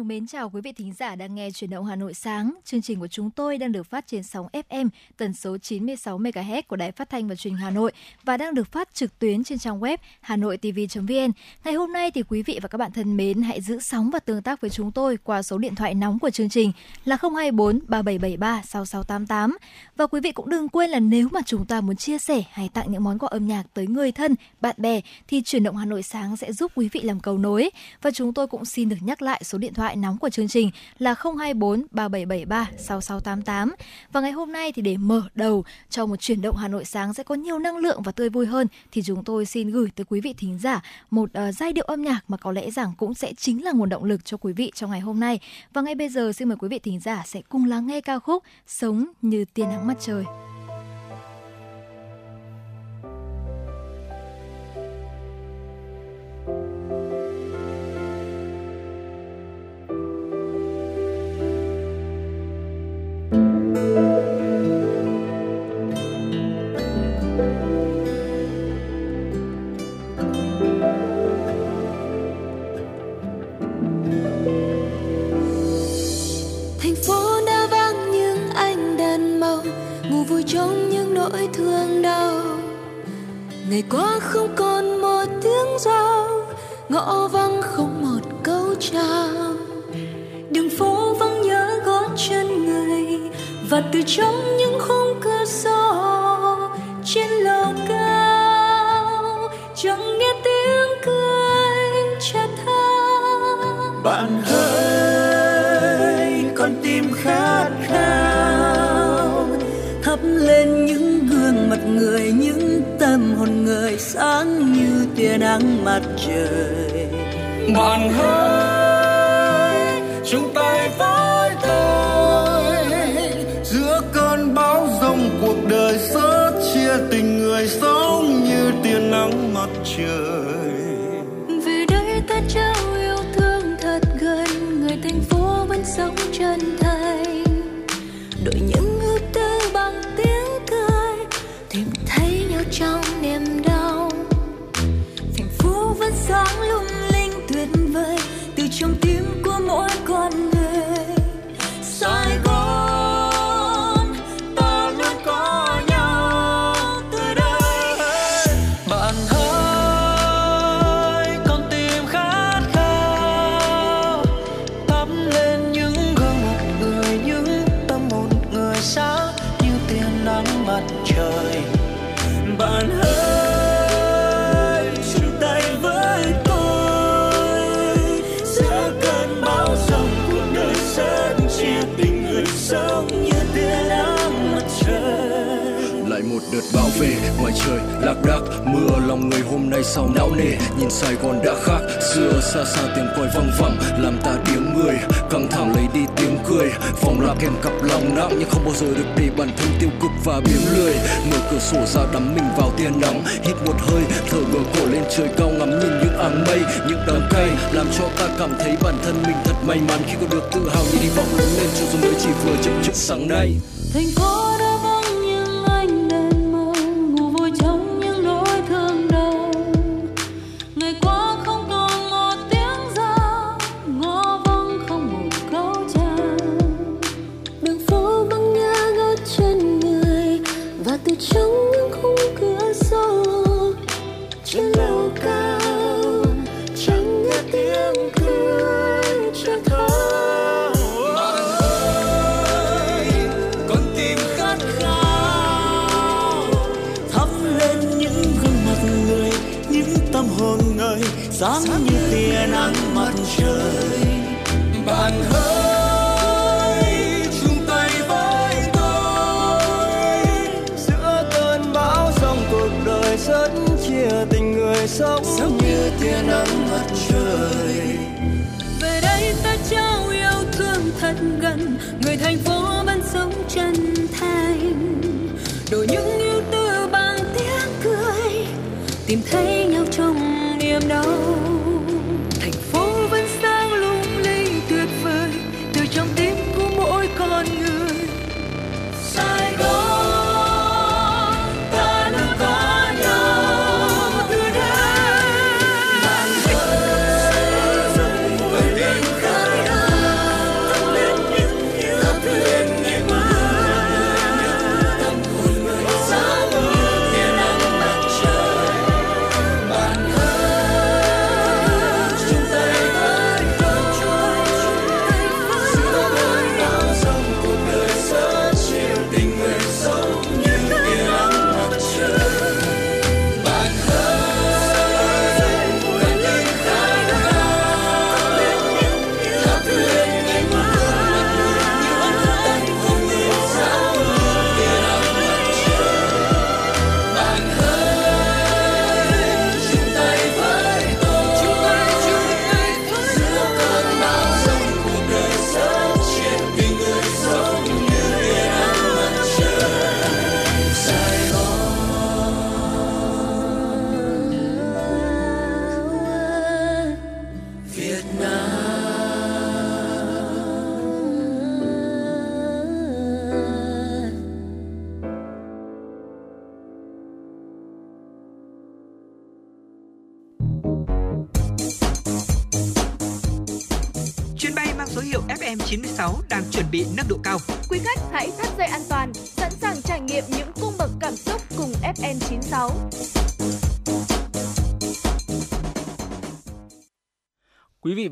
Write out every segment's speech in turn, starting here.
Xin mến chào quý vị thính giả đang nghe truyền động Hà Nội sáng. Chương trình của chúng tôi đang được phát trên sóng FM tần số 96 MHz của Đài Phát thanh và Truyền hình Hà Nội và đang được phát trực tuyến trên trang web hanoitv.vn. Ngày hôm nay thì quý vị và các bạn thân mến hãy giữ sóng và tương tác với chúng tôi qua số điện thoại nóng của chương trình là 024 3773 6688. Và quý vị cũng đừng quên là nếu mà chúng ta muốn chia sẻ hay tặng những món quà âm nhạc tới người thân, bạn bè thì truyền động Hà Nội sáng sẽ giúp quý vị làm cầu nối và chúng tôi cũng xin được nhắc lại số điện thoại thoại nóng của chương trình là 024 3773 6688. Và ngày hôm nay thì để mở đầu cho một chuyển động Hà Nội sáng sẽ có nhiều năng lượng và tươi vui hơn thì chúng tôi xin gửi tới quý vị thính giả một uh, giai điệu âm nhạc mà có lẽ rằng cũng sẽ chính là nguồn động lực cho quý vị trong ngày hôm nay. Và ngay bây giờ xin mời quý vị thính giả sẽ cùng lắng nghe ca khúc Sống như tia nắng mặt trời. Vui trong những nỗi thương đau. Ngày qua không còn một tiếng giao, ngõ vắng không một câu chào. Đường phố vắng nhớ gót chân người, và từ trong những khung cửa sổ, trên lầu cao, chẳng nghe tiếng cười cha tha bạn ơi người những tâm hồn người sáng như tia nắng mặt trời. Bạn hỡi phê ngoài trời lạc đác, mưa, lòng người hôm nay sao não nề. Nhìn sài gòn đã khác, xưa xa xa tiếng còi văng vẳng, làm ta tiếng người. Căng thẳng lấy đi tiếng cười phòng là kèm cặp lòng nặng, nhưng không bao giờ được để bản thân tiêu cực và biếng lười. Mở cửa sổ ra đắm mình vào tia nắng, hít một hơi, thở ngửa cổ lên trời cao ngắm nhìn những áng mây, những đám cây, làm cho ta cảm thấy bản thân mình thật may mắn. Khi có được tự hào nhìn hy vọng lớn lên cho dù mới chỉ vừa chậm chững sáng nay. Thành phố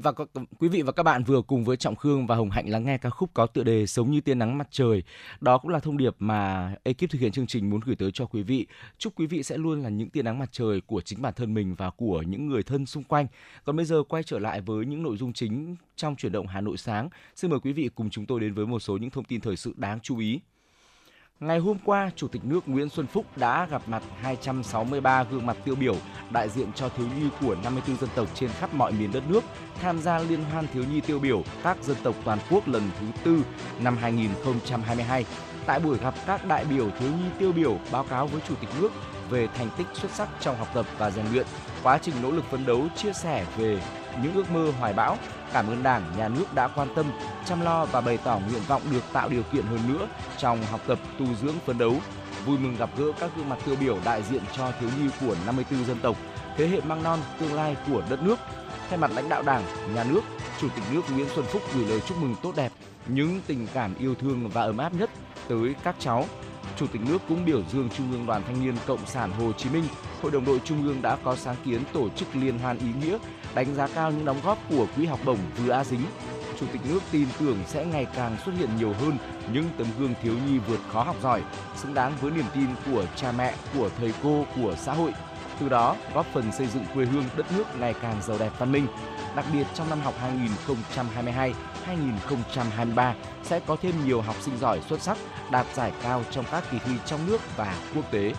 và các, và quý vị và các bạn vừa cùng với Trọng Khương và Hồng Hạnh lắng nghe ca khúc có tựa đề Sống như tia nắng mặt trời. Đó cũng là thông điệp mà ekip thực hiện chương trình muốn gửi tới cho quý vị. Chúc quý vị sẽ luôn là những tia nắng mặt trời của chính bản thân mình và của những người thân xung quanh. Còn bây giờ quay trở lại với những nội dung chính trong chuyển động Hà Nội sáng. Xin mời quý vị cùng chúng tôi đến với một số những thông tin thời sự đáng chú ý. Ngày hôm qua, Chủ tịch nước Nguyễn Xuân Phúc đã gặp mặt 263 gương mặt tiêu biểu đại diện cho thiếu nhi của 54 dân tộc trên khắp mọi miền đất nước tham gia Liên hoan thiếu nhi tiêu biểu các dân tộc toàn quốc lần thứ tư năm 2022. Tại buổi gặp các đại biểu thiếu nhi tiêu biểu báo cáo với Chủ tịch nước về thành tích xuất sắc trong học tập và rèn luyện, quá trình nỗ lực phấn đấu chia sẻ về những ước mơ hoài bão, cảm ơn Đảng, Nhà nước đã quan tâm, chăm lo và bày tỏ nguyện vọng được tạo điều kiện hơn nữa trong học tập, tu dưỡng, phấn đấu. Vui mừng gặp gỡ các gương mặt tiêu biểu đại diện cho thiếu nhi của 54 dân tộc, thế hệ mang non tương lai của đất nước. Thay mặt lãnh đạo Đảng, Nhà nước, Chủ tịch nước Nguyễn Xuân Phúc gửi lời chúc mừng tốt đẹp, những tình cảm yêu thương và ấm áp nhất tới các cháu. Chủ tịch nước cũng biểu dương Trung ương Đoàn Thanh niên Cộng sản Hồ Chí Minh, Hội đồng đội Trung ương đã có sáng kiến tổ chức liên hoan ý nghĩa đánh giá cao những đóng góp của quỹ học bổng vừa A Dính. Chủ tịch nước tin tưởng sẽ ngày càng xuất hiện nhiều hơn những tấm gương thiếu nhi vượt khó học giỏi, xứng đáng với niềm tin của cha mẹ, của thầy cô, của xã hội. Từ đó góp phần xây dựng quê hương đất nước ngày càng giàu đẹp văn minh. Đặc biệt trong năm học 2022-2023 sẽ có thêm nhiều học sinh giỏi xuất sắc đạt giải cao trong các kỳ thi trong nước và quốc tế.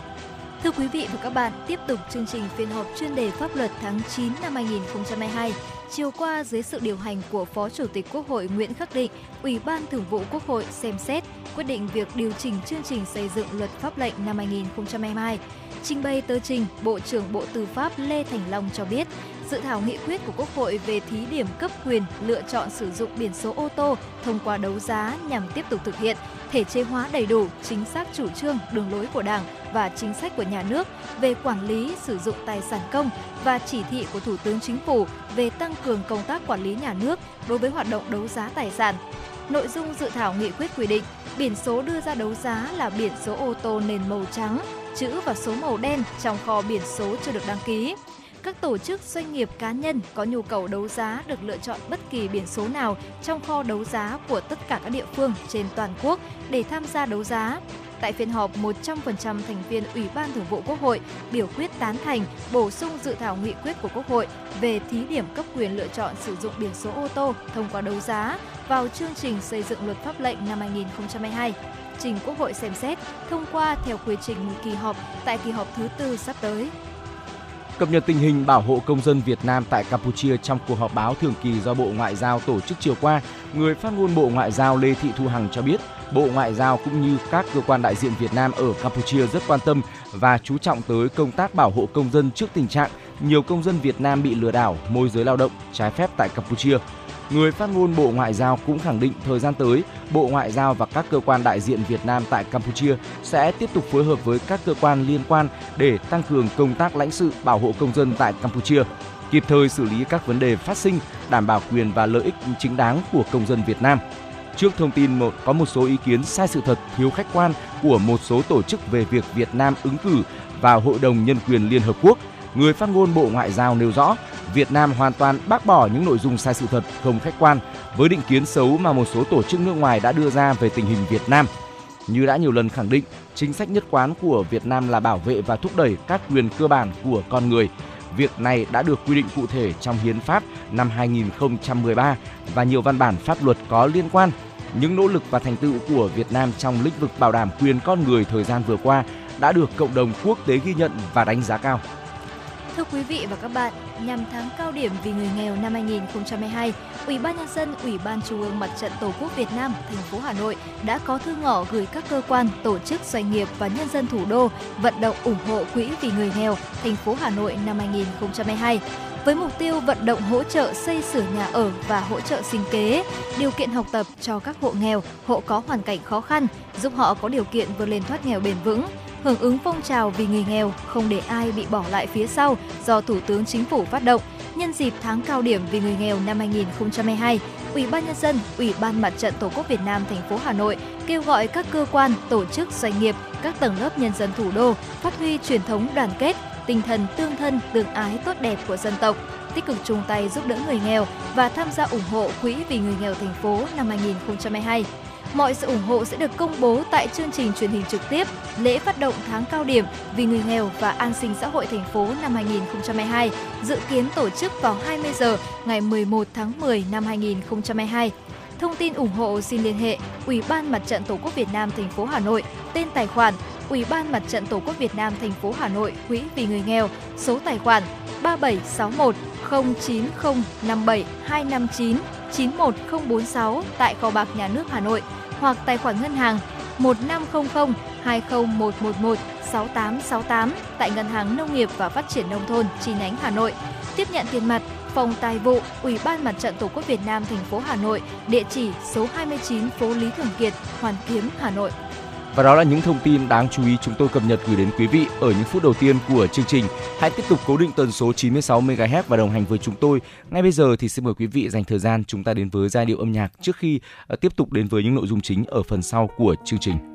Thưa quý vị và các bạn, tiếp tục chương trình phiên họp chuyên đề pháp luật tháng 9 năm 2022. Chiều qua, dưới sự điều hành của Phó Chủ tịch Quốc hội Nguyễn Khắc Định, Ủy ban Thường vụ Quốc hội xem xét quyết định việc điều chỉnh chương trình xây dựng luật pháp lệnh năm 2022. Trình bày tờ trình, Bộ trưởng Bộ Tư pháp Lê Thành Long cho biết, dự thảo nghị quyết của Quốc hội về thí điểm cấp quyền lựa chọn sử dụng biển số ô tô thông qua đấu giá nhằm tiếp tục thực hiện thể chế hóa đầy đủ chính xác chủ trương, đường lối của Đảng và chính sách của nhà nước về quản lý sử dụng tài sản công và chỉ thị của Thủ tướng Chính phủ về tăng cường công tác quản lý nhà nước đối với hoạt động đấu giá tài sản. Nội dung dự thảo nghị quyết quy định biển số đưa ra đấu giá là biển số ô tô nền màu trắng, chữ và số màu đen trong kho biển số chưa được đăng ký các tổ chức doanh nghiệp cá nhân có nhu cầu đấu giá được lựa chọn bất kỳ biển số nào trong kho đấu giá của tất cả các địa phương trên toàn quốc để tham gia đấu giá. Tại phiên họp, 100% thành viên Ủy ban Thường vụ Quốc hội biểu quyết tán thành bổ sung dự thảo nghị quyết của Quốc hội về thí điểm cấp quyền lựa chọn sử dụng biển số ô tô thông qua đấu giá vào chương trình xây dựng luật pháp lệnh năm 2022 trình Quốc hội xem xét thông qua theo quy trình một kỳ họp tại kỳ họp thứ tư sắp tới. Cập nhật tình hình bảo hộ công dân Việt Nam tại Campuchia trong cuộc họp báo thường kỳ do Bộ Ngoại giao tổ chức chiều qua, người phát ngôn Bộ Ngoại giao Lê Thị Thu Hằng cho biết, Bộ Ngoại giao cũng như các cơ quan đại diện Việt Nam ở Campuchia rất quan tâm và chú trọng tới công tác bảo hộ công dân trước tình trạng nhiều công dân Việt Nam bị lừa đảo, môi giới lao động trái phép tại Campuchia. Người phát ngôn Bộ Ngoại giao cũng khẳng định thời gian tới, Bộ Ngoại giao và các cơ quan đại diện Việt Nam tại Campuchia sẽ tiếp tục phối hợp với các cơ quan liên quan để tăng cường công tác lãnh sự bảo hộ công dân tại Campuchia, kịp thời xử lý các vấn đề phát sinh, đảm bảo quyền và lợi ích chính đáng của công dân Việt Nam. Trước thông tin một có một số ý kiến sai sự thật, thiếu khách quan của một số tổ chức về việc Việt Nam ứng cử vào Hội đồng Nhân quyền Liên Hợp Quốc, người phát ngôn Bộ Ngoại giao nêu rõ Việt Nam hoàn toàn bác bỏ những nội dung sai sự thật, không khách quan với định kiến xấu mà một số tổ chức nước ngoài đã đưa ra về tình hình Việt Nam. Như đã nhiều lần khẳng định, chính sách nhất quán của Việt Nam là bảo vệ và thúc đẩy các quyền cơ bản của con người. Việc này đã được quy định cụ thể trong Hiến pháp năm 2013 và nhiều văn bản pháp luật có liên quan. Những nỗ lực và thành tựu của Việt Nam trong lĩnh vực bảo đảm quyền con người thời gian vừa qua đã được cộng đồng quốc tế ghi nhận và đánh giá cao. Thưa quý vị và các bạn, nhằm tháng cao điểm vì người nghèo năm 2022, Ủy ban nhân dân Ủy ban Trung ương Mặt trận Tổ quốc Việt Nam thành phố Hà Nội đã có thư ngỏ gửi các cơ quan, tổ chức doanh nghiệp và nhân dân thủ đô vận động ủng hộ quỹ vì người nghèo thành phố Hà Nội năm 2022 với mục tiêu vận động hỗ trợ xây sửa nhà ở và hỗ trợ sinh kế, điều kiện học tập cho các hộ nghèo, hộ có hoàn cảnh khó khăn, giúp họ có điều kiện vươn lên thoát nghèo bền vững, hưởng ứng phong trào vì người nghèo không để ai bị bỏ lại phía sau do Thủ tướng Chính phủ phát động Nhân dịp tháng cao điểm vì người nghèo năm 2022, Ủy ban nhân dân, Ủy ban Mặt trận Tổ quốc Việt Nam thành phố Hà Nội kêu gọi các cơ quan, tổ chức, doanh nghiệp, các tầng lớp nhân dân thủ đô phát huy truyền thống đoàn kết, tinh thần tương thân, tương ái tốt đẹp của dân tộc, tích cực chung tay giúp đỡ người nghèo và tham gia ủng hộ Quỹ vì người nghèo thành phố năm 2022. Mọi sự ủng hộ sẽ được công bố tại chương trình truyền hình trực tiếp lễ phát động tháng cao điểm vì người nghèo và an sinh xã hội thành phố năm 2022, dự kiến tổ chức vào 20 giờ ngày 11 tháng 10 năm 2022. Thông tin ủng hộ xin liên hệ Ủy ban Mặt trận Tổ quốc Việt Nam thành phố Hà Nội, tên tài khoản Ủy ban Mặt trận Tổ quốc Việt Nam thành phố Hà Nội Quỹ vì người nghèo, số tài khoản 3761 09057 259 91046 tại kho bạc nhà nước Hà Nội hoặc tài khoản ngân hàng 1500 20111 6868 tại Ngân hàng Nông nghiệp và Phát triển Nông thôn chi nhánh Hà Nội. Tiếp nhận tiền mặt, Phòng Tài vụ, Ủy ban Mặt trận Tổ quốc Việt Nam thành phố Hà Nội, địa chỉ số 29 phố Lý Thường Kiệt, Hoàn Kiếm, Hà Nội. Và đó là những thông tin đáng chú ý chúng tôi cập nhật gửi đến quý vị ở những phút đầu tiên của chương trình. Hãy tiếp tục cố định tần số 96 MHz và đồng hành với chúng tôi. Ngay bây giờ thì xin mời quý vị dành thời gian chúng ta đến với giai điệu âm nhạc trước khi ờ, tiếp tục đến với những nội dung chính ở phần sau của chương trình.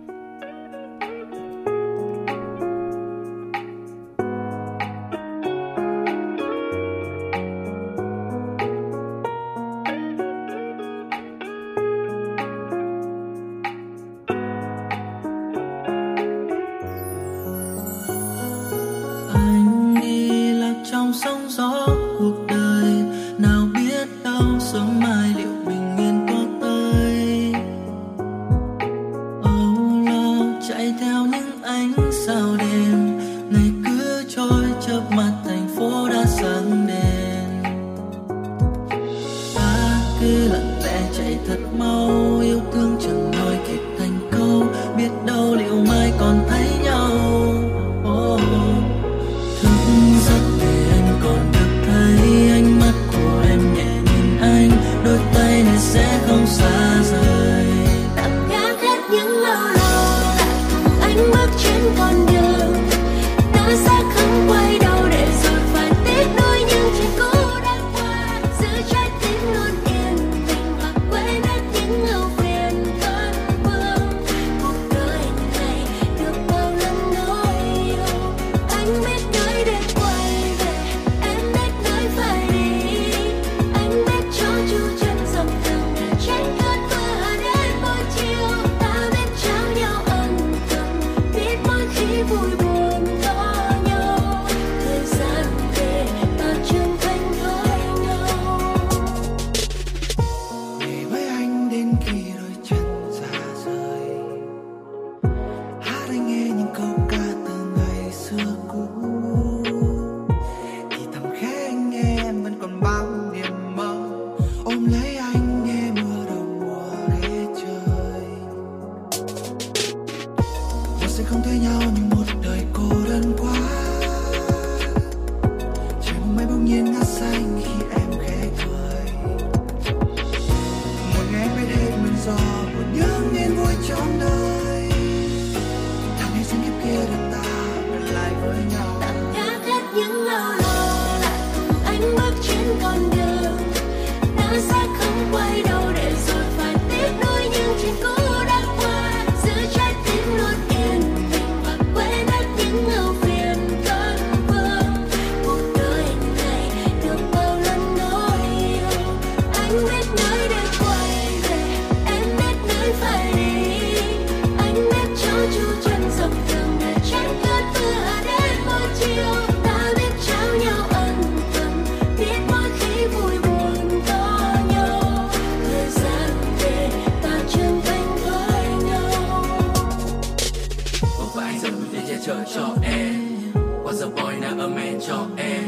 Cho em.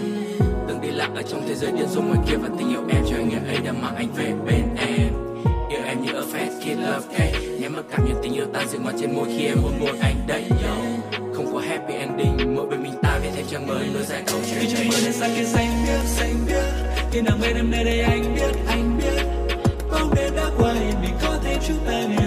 Từng đi lạc ở trong thế giới điên rồ ngoài kia Và tình yêu em cho anh ngày ấy đã mang anh về bên em. Yêu em như a fast kid love cake. Nhắm mắt cảm nhận tình yêu tan dừng ngoài trên môi khi em hôn môi anh đầy yo Không có happy ending Mỗi bên mình ta viết thêm trang mới nối dài câu chuyện khi trời mưa đến xa kia xanh biếc xanh biếc. Khi nào bên em nơi đây anh biết anh biết. Bóng đêm đã qua yên bình có thêm chúng ta nghe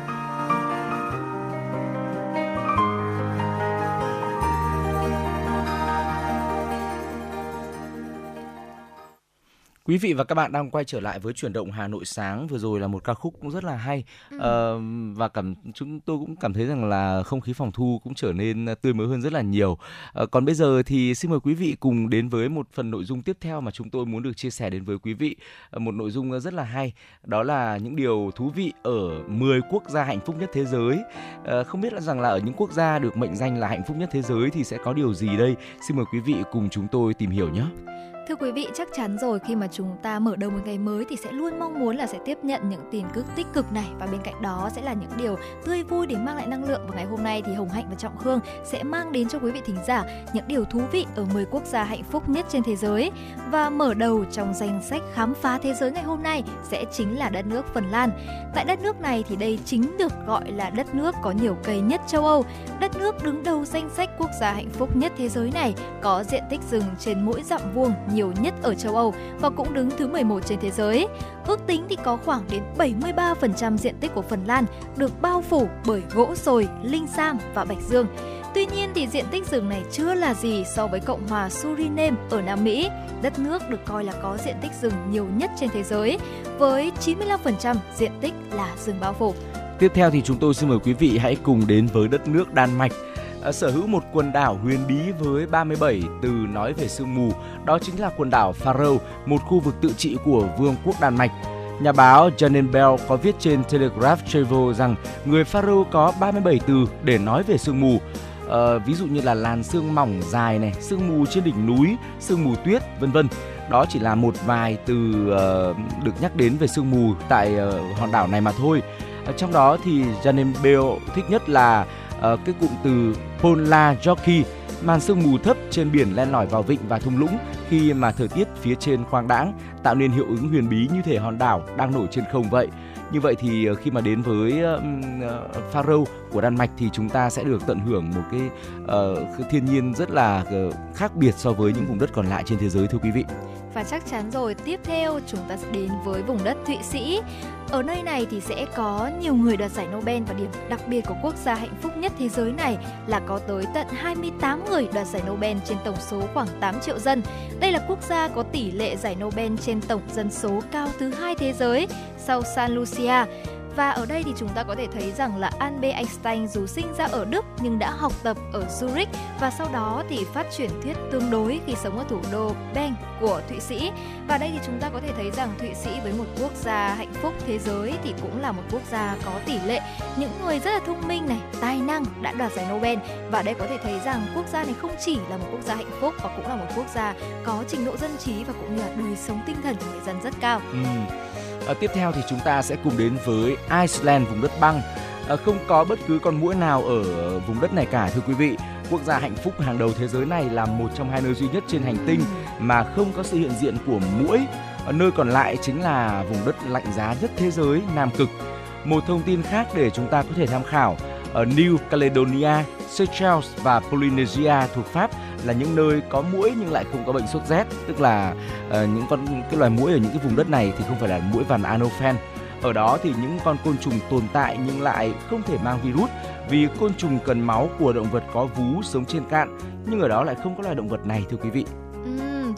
Quý vị và các bạn đang quay trở lại với chuyển động Hà Nội sáng vừa rồi là một ca khúc cũng rất là hay ừ. ờ, và cảm chúng tôi cũng cảm thấy rằng là không khí phòng thu cũng trở nên tươi mới hơn rất là nhiều. Ờ, còn bây giờ thì xin mời quý vị cùng đến với một phần nội dung tiếp theo mà chúng tôi muốn được chia sẻ đến với quý vị. Ờ, một nội dung rất là hay đó là những điều thú vị ở 10 quốc gia hạnh phúc nhất thế giới. Ờ, không biết là rằng là ở những quốc gia được mệnh danh là hạnh phúc nhất thế giới thì sẽ có điều gì đây? Xin mời quý vị cùng chúng tôi tìm hiểu nhé. Thưa quý vị, chắc chắn rồi khi mà chúng ta mở đầu một ngày mới thì sẽ luôn mong muốn là sẽ tiếp nhận những tin tức tích cực này và bên cạnh đó sẽ là những điều tươi vui để mang lại năng lượng và ngày hôm nay thì Hồng Hạnh và Trọng Khương sẽ mang đến cho quý vị thính giả những điều thú vị ở 10 quốc gia hạnh phúc nhất trên thế giới và mở đầu trong danh sách khám phá thế giới ngày hôm nay sẽ chính là đất nước Phần Lan. Tại đất nước này thì đây chính được gọi là đất nước có nhiều cây nhất châu Âu. Đất nước đứng đầu danh sách quốc gia hạnh phúc nhất thế giới này có diện tích rừng trên mỗi dặm vuông nhiều nhiều nhất ở châu Âu và cũng đứng thứ 11 trên thế giới. Ước tính thì có khoảng đến 73% diện tích của Phần Lan được bao phủ bởi gỗ sồi, linh sam và bạch dương. Tuy nhiên thì diện tích rừng này chưa là gì so với Cộng hòa Suriname ở Nam Mỹ, đất nước được coi là có diện tích rừng nhiều nhất trên thế giới, với 95% diện tích là rừng bao phủ. Tiếp theo thì chúng tôi xin mời quý vị hãy cùng đến với đất nước Đan Mạch. À, sở hữu một quần đảo huyền bí với 37 từ nói về sương mù, đó chính là quần đảo Faroe, một khu vực tự trị của Vương quốc Đan Mạch. Nhà báo Janen Bell có viết trên Telegraph Travel rằng người Faroe có 37 từ để nói về sương mù. À, ví dụ như là làn sương mỏng dài này, sương mù trên đỉnh núi, sương mù tuyết, vân vân. Đó chỉ là một vài từ uh, được nhắc đến về sương mù tại uh, hòn đảo này mà thôi. Uh, trong đó thì Janen Bell thích nhất là uh, cái cụm từ Pola Jockey màn sương mù thấp trên biển len lỏi vào vịnh và thung lũng khi mà thời tiết phía trên khoang đãng tạo nên hiệu ứng huyền bí như thể hòn đảo đang nổi trên không vậy. Như vậy thì ờ, khi mà đến với uh, Faroe của Đan Mạch thì chúng ta sẽ được tận hưởng một cái uh, thiên nhiên rất là uh, khác biệt so với những vùng đất còn lại trên thế giới thưa quý vị. Và chắc chắn rồi, tiếp theo chúng ta sẽ đến với vùng đất Thụy Sĩ. Ở nơi này thì sẽ có nhiều người đoạt giải Nobel và điểm đặc biệt của quốc gia hạnh phúc nhất thế giới này là có tới tận 28 người đoạt giải Nobel trên tổng số khoảng 8 triệu dân. Đây là quốc gia có tỷ lệ giải Nobel trên tổng dân số cao thứ hai thế giới sau San Lucia. Và ở đây thì chúng ta có thể thấy rằng là Albert Einstein dù sinh ra ở Đức nhưng đã học tập ở Zurich và sau đó thì phát triển thuyết tương đối khi sống ở thủ đô Bern của Thụy Sĩ. Và đây thì chúng ta có thể thấy rằng Thụy Sĩ với một quốc gia hạnh phúc thế giới thì cũng là một quốc gia có tỷ lệ những người rất là thông minh này, tài năng đã đoạt giải Nobel và đây có thể thấy rằng quốc gia này không chỉ là một quốc gia hạnh phúc và cũng là một quốc gia có trình độ dân trí và cũng như là đời sống tinh thần của người dân rất cao. Ừ. À, tiếp theo thì chúng ta sẽ cùng đến với Iceland vùng đất băng. À, không có bất cứ con muỗi nào ở vùng đất này cả thưa quý vị. Quốc gia hạnh phúc hàng đầu thế giới này là một trong hai nơi duy nhất trên hành tinh mà không có sự hiện diện của muỗi. À, ờ, nơi còn lại chính là vùng đất lạnh giá nhất thế giới, Nam Cực. Một thông tin khác để chúng ta có thể tham khảo ở New Caledonia, Seychelles và Polynesia thuộc Pháp là những nơi có muỗi nhưng lại không có bệnh sốt rét, tức là uh, những con cái loài muỗi ở những cái vùng đất này thì không phải là muỗi vằn Anopheles. Ở đó thì những con côn trùng tồn tại nhưng lại không thể mang virus vì côn trùng cần máu của động vật có vú sống trên cạn, nhưng ở đó lại không có loài động vật này thưa quý vị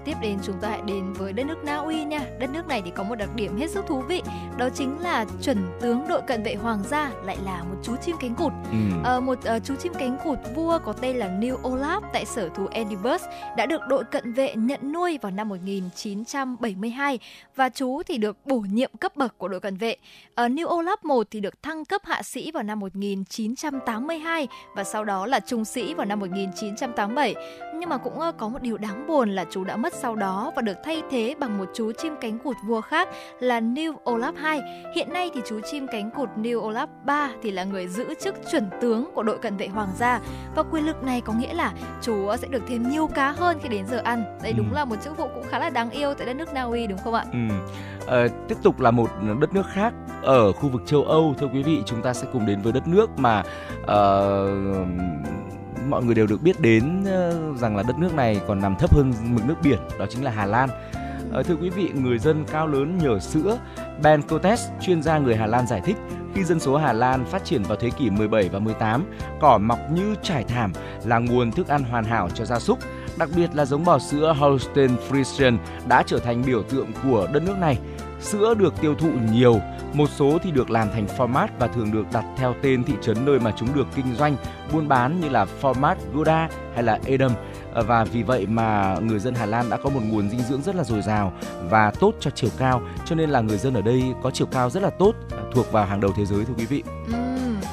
tiếp đến chúng ta hãy đến với đất nước Na Uy nha. Đất nước này thì có một đặc điểm hết sức thú vị, đó chính là chuẩn tướng đội cận vệ hoàng gia lại là một chú chim cánh cụt. Ừ. À, một uh, chú chim cánh cụt vua có tên là New Olaf tại sở thú Edinburgh đã được đội cận vệ nhận nuôi vào năm 1972 và chú thì được bổ nhiệm cấp bậc của đội cận vệ. Uh, New Olaf 1 thì được thăng cấp hạ sĩ vào năm 1982 và sau đó là trung sĩ vào năm 1987. Nhưng mà cũng ờ, có một điều đáng buồn là chú đã mất sau đó và được thay thế bằng một chú chim cánh cụt vua khác là New Olaf II. Hiện nay thì chú chim cánh cụt New Olaf III thì là người giữ chức chuẩn tướng của đội cận vệ hoàng gia và quyền lực này có nghĩa là chú sẽ được thêm nhiều cá hơn khi đến giờ ăn. Đây đúng Ừ. là một chức vụ cũng khá là đáng yêu tại đất nước Na Uy đúng không ạ? Ừ. Ờ, tiếp tục là một đất nước khác ở khu vực châu Âu thưa quý vị chúng ta sẽ cùng đến với đất nước mà ờ, mọi người đều được biết đến ờ, rằng là đất nước này còn nằm thấp hơn mực nước biển đó chính là Hà Lan. Ờ, thưa quý vị người dân cao lớn nhờ sữa Ben Cotes, chuyên gia người Hà Lan giải thích khi dân số Hà Lan phát triển vào thế kỷ 17 và 18, cỏ mọc như trải thảm là nguồn thức ăn hoàn hảo cho gia súc. Đặc biệt là giống bò sữa Holstein Friesian đã trở thành biểu tượng của đất nước này. Sữa được tiêu thụ nhiều, một số thì được làm thành format và thường được đặt theo tên thị trấn nơi mà chúng được kinh doanh, buôn bán như là format Gouda hay là Edam. Ờ, và vì vậy mà người dân Hà Lan đã có một nguồn dinh dưỡng rất là dồi dào và tốt cho chiều cao, cho nên là người dân ở đây có chiều cao rất là tốt, thuộc vào hàng đầu thế giới thưa quý vị. Ừ,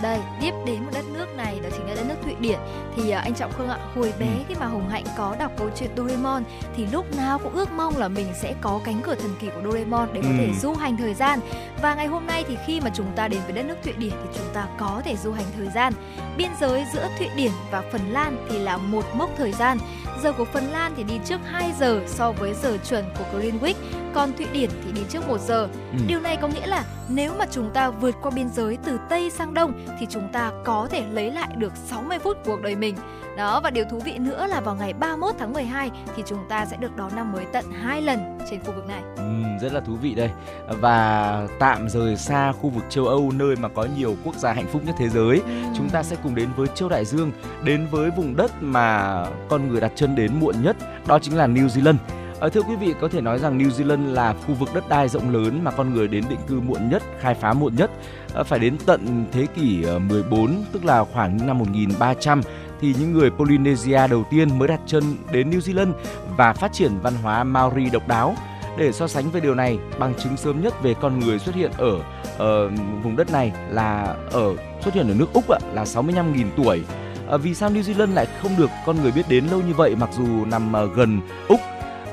đây tiếp đến một đất nước này đó chính là đất nước Thụy Điển thì à, anh Trọng Khương ạ hồi bé Ừ. khi mà Hồng Hạnh có đọc câu chuyện Doraemon thì lúc nào cũng ước mong là mình sẽ có cánh cửa thần kỳ của Doraemon để có Ừ. thể du hành thời gian và ngày hôm nay thì khi mà chúng ta đến với đất nước Thụy Điển thì chúng ta có thể du hành thời gian biên giới giữa Thụy Điển và Phần Lan thì là một mốc thời gian giờ của Phần Lan thì đi trước 2 giờ so với giờ chuẩn của Greenwich còn Thụy Điển thì đi trước 1 giờ Ừ. Điều này có nghĩa là nếu mà chúng ta vượt qua biên giới từ Tây sang Đông thì chúng ta có thể lấy lại được 60 phút cuộc đời mình. Đó và điều thú vị nữa là vào ngày 31 tháng 12 thì chúng ta sẽ được đón năm mới tận 2 lần trên khu vực này. Ừm, rất là thú vị đây và tạm rời xa khu vực châu Âu nơi mà có nhiều quốc gia hạnh phúc nhất thế giới chúng ta sẽ cùng đến với châu Đại Dương đến với vùng đất mà con người đặt chân đến muộn nhất đó chính là New Zealand Ở thưa quý vị có thể nói rằng New Zealand là khu vực đất đai rộng lớn mà con người đến định cư muộn nhất, khai phá muộn nhất. Ờ, phải đến tận thế kỷ ờ, 14 tức là khoảng năm 1300 thì những người Polynesia đầu tiên mới đặt chân đến New Zealand và phát triển văn hóa Maori độc đáo. Để so sánh với điều này, bằng chứng sớm nhất về con người xuất hiện ở ờ, vùng đất này là ở xuất hiện ở nước Úc ạ, là 65.000 tuổi à, vì sao New Zealand lại không được con người biết đến lâu như vậy mặc dù nằm à, gần Úc?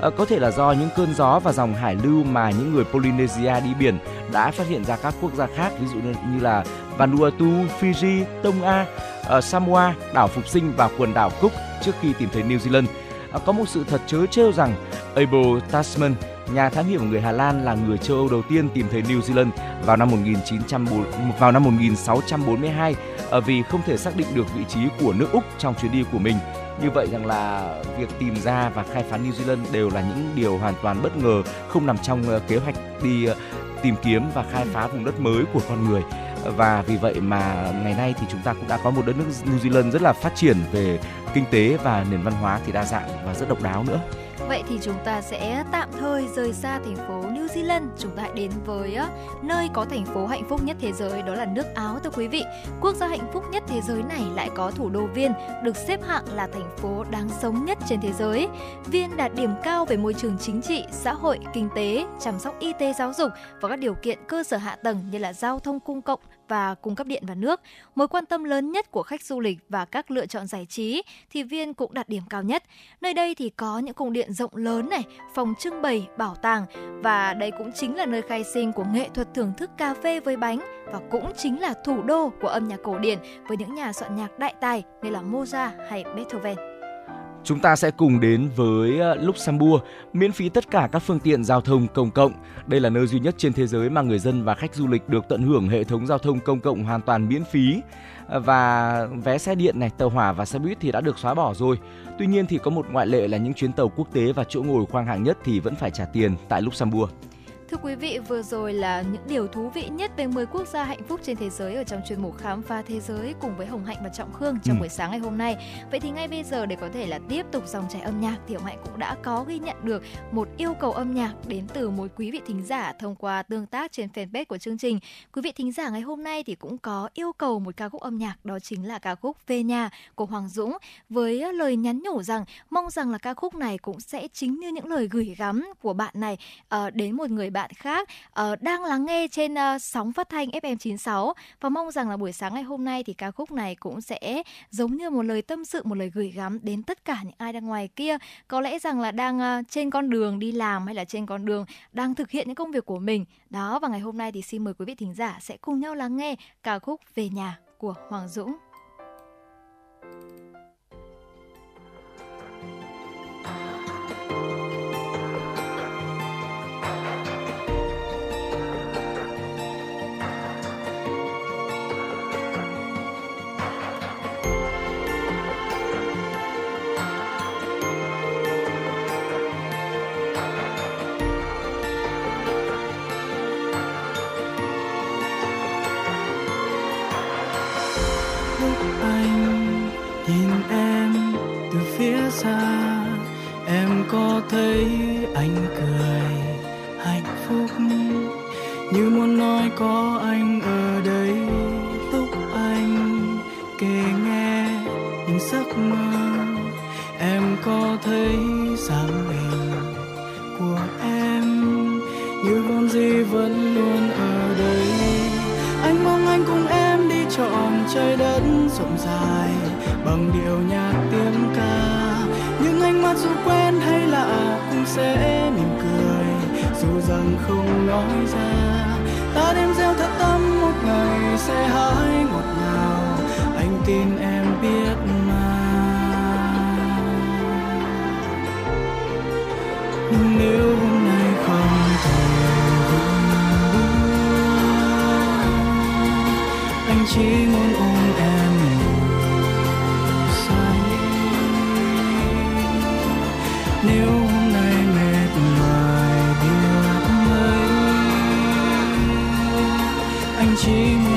à, có thể là do những cơn gió và dòng hải lưu mà những người Polynesia đi biển đã phát hiện ra các quốc gia khác ví dụ như, là Vanuatu, Fiji, Tonga, à, Samoa, đảo Phục Sinh và quần đảo Cook trước khi tìm thấy New Zealand. À, có một sự thật chớ trêu rằng Abel Tasman, nhà thám hiểm người Hà Lan là người châu Âu đầu tiên tìm thấy New Zealand vào năm 1940 vào năm 1642 ờ, vì không thể xác định được vị trí của nước Úc trong chuyến đi của mình. Như vậy rằng là việc tìm ra và khai phá New Zealand đều là những điều hoàn toàn bất ngờ, không nằm trong ờ, kế hoạch đi ờ, tìm kiếm và khai phá vùng đất mới của con người. Và vì vậy mà ngày nay thì chúng ta cũng đã có một đất nước New Zealand rất là phát triển về kinh tế và nền văn hóa thì đa dạng và rất độc đáo nữa. Vậy thì chúng ta sẽ tạm thời rời xa thành phố New Zealand, chúng ta hãy đến với ờ, nơi có thành phố hạnh phúc nhất thế giới đó là nước Áo thưa quý vị. Quốc gia hạnh phúc nhất thế giới này lại có thủ đô Viên, được xếp hạng là thành phố đáng sống nhất trên thế giới. Viên đạt điểm cao về môi trường chính trị, xã hội, kinh tế, chăm sóc y tế giáo dục và các điều kiện cơ sở hạ tầng như là giao thông công cộng và cung cấp điện và nước. Mối quan tâm lớn nhất của khách du lịch và các lựa chọn giải trí thì Viên cũng đạt điểm cao nhất. Nơi đây thì có những cung điện rộng lớn này, phòng trưng bày, bảo tàng và đây cũng chính là nơi khai sinh của nghệ thuật thưởng thức cà phê với bánh và cũng chính là thủ đô của âm nhạc cổ điển với những nhà soạn nhạc đại tài như là Mozart hay Beethoven. Chúng ta sẽ cùng đến với ờ, Luxembourg, miễn phí tất cả các phương tiện giao thông công cộng. Đây là nơi duy nhất trên thế giới mà người dân và khách du lịch được tận hưởng hệ thống giao thông công cộng hoàn toàn miễn phí. Ờ, và vé xe điện này, tàu hỏa và xe buýt thì đã được xóa bỏ rồi. Tuy nhiên thì có một ngoại lệ là những chuyến tàu quốc tế và chỗ ngồi khoang hạng nhất thì vẫn phải trả tiền tại Luxembourg. Thưa quý vị, vừa rồi là những điều thú vị nhất về 10 quốc gia hạnh phúc trên thế giới ở trong chuyên mục Khám phá thế giới cùng với Hồng Hạnh và Trọng Khương trong Ừ. buổi sáng ngày hôm nay. Vậy thì ngay bây giờ để có thể là tiếp tục dòng chảy âm nhạc thì Hồng Hạnh cũng đã có ghi nhận được một yêu cầu âm nhạc đến từ một quý vị thính giả thông qua tương tác trên fanpage của chương trình. Quý vị thính giả ngày hôm nay thì cũng có yêu cầu một ca khúc âm nhạc đó chính là ca khúc Về nhà của Hoàng Dũng với lời nhắn nhủ rằng mong rằng là ca khúc này cũng sẽ chính như những lời gửi gắm của bạn này ờ, đến một người bạn bạn khác uh, đang lắng nghe trên uh, sóng phát thanh FM 96 và mong rằng là buổi sáng ngày hôm nay thì ca khúc này cũng sẽ giống như một lời tâm sự, một lời gửi gắm đến tất cả những ai đang ngoài kia. Có lẽ rằng là đang uh, trên con đường đi làm hay là trên con đường đang thực hiện những công việc của mình. Đó và ngày hôm nay thì xin mời quý vị thính giả sẽ cùng nhau lắng nghe ca khúc Về nhà của Hoàng Dũng. Xa, em có thấy anh cười hạnh phúc như muốn nói có anh ở đây. Lúc anh kể nghe những giấc mơ, em có thấy dáng hình của em như con gì vẫn luôn ở đây. Anh mong anh cùng em đi trọn trời đất rộng dài bằng điệu nhạc dù quen hay lạ cũng sẽ mỉm cười. Dù rằng không nói ra, ta đem gieo thật tâm một ngày sẽ hái ngọt ngào. Anh tin em biết mà. Nhưng nếu hôm nay không thể anh chỉ muốn ôm em. Anh chỉ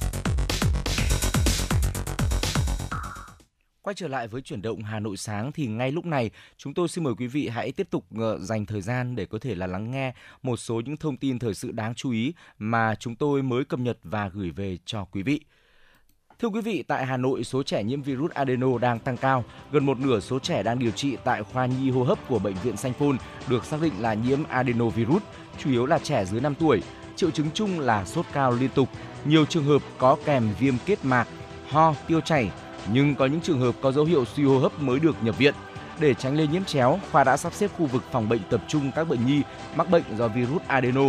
Quay trở lại với chuyển động Hà Nội sáng thì ngay lúc này chúng tôi xin mời quý vị hãy tiếp tục ờ, dành thời gian để có thể là lắng nghe một số những thông tin thời sự đáng chú ý mà chúng tôi mới cập nhật và gửi về cho quý vị. Thưa quý vị, tại Hà Nội, số trẻ nhiễm virus adeno đang tăng cao. Gần một nửa số trẻ đang điều trị tại khoa nhi hô hấp của bệnh viện Sanh Pôn được xác định là nhiễm adenovirus, chủ yếu là trẻ dưới 5 tuổi. Triệu chứng chung là sốt cao liên tục, nhiều trường hợp có kèm viêm kết mạc, ho, tiêu chảy, nhưng có những trường hợp có dấu hiệu suy hô hấp mới được nhập viện. Để tránh lây nhiễm chéo, khoa đã sắp xếp khu vực phòng bệnh tập trung các bệnh nhi mắc bệnh do virus adeno.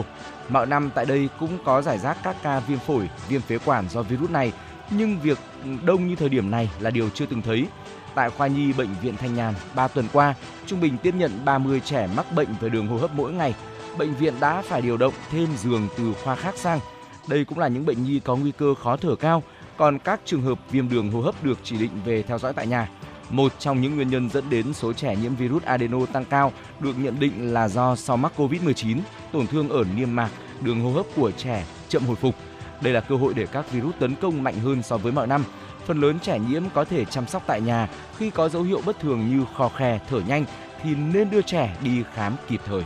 Mọi năm tại đây cũng có giải rác các ca viêm phổi, viêm phế quản do virus này, nhưng việc đông như thời điểm này là điều chưa từng thấy. Tại khoa nhi bệnh viện Thanh Nhàn, 3 tuần qua, trung bình tiếp nhận 30 trẻ mắc bệnh về đường hô hấp mỗi ngày. Bệnh viện đã phải điều động thêm giường từ khoa khác sang. Đây cũng là những bệnh nhi có nguy cơ khó thở cao, còn các trường hợp viêm đường hô hấp được chỉ định về theo dõi tại nhà. Một trong những nguyên nhân dẫn đến số trẻ nhiễm virus adeno tăng cao được nhận định là do sau mắc COVID-19, tổn thương ở niêm mạc, đường hô hấp của trẻ chậm hồi phục. Đây là cơ hội để các virus tấn công mạnh hơn so với mọi năm. Phần lớn trẻ nhiễm có thể chăm sóc tại nhà, khi có dấu hiệu bất thường như khò khè, thở nhanh thì nên đưa trẻ đi khám kịp thời.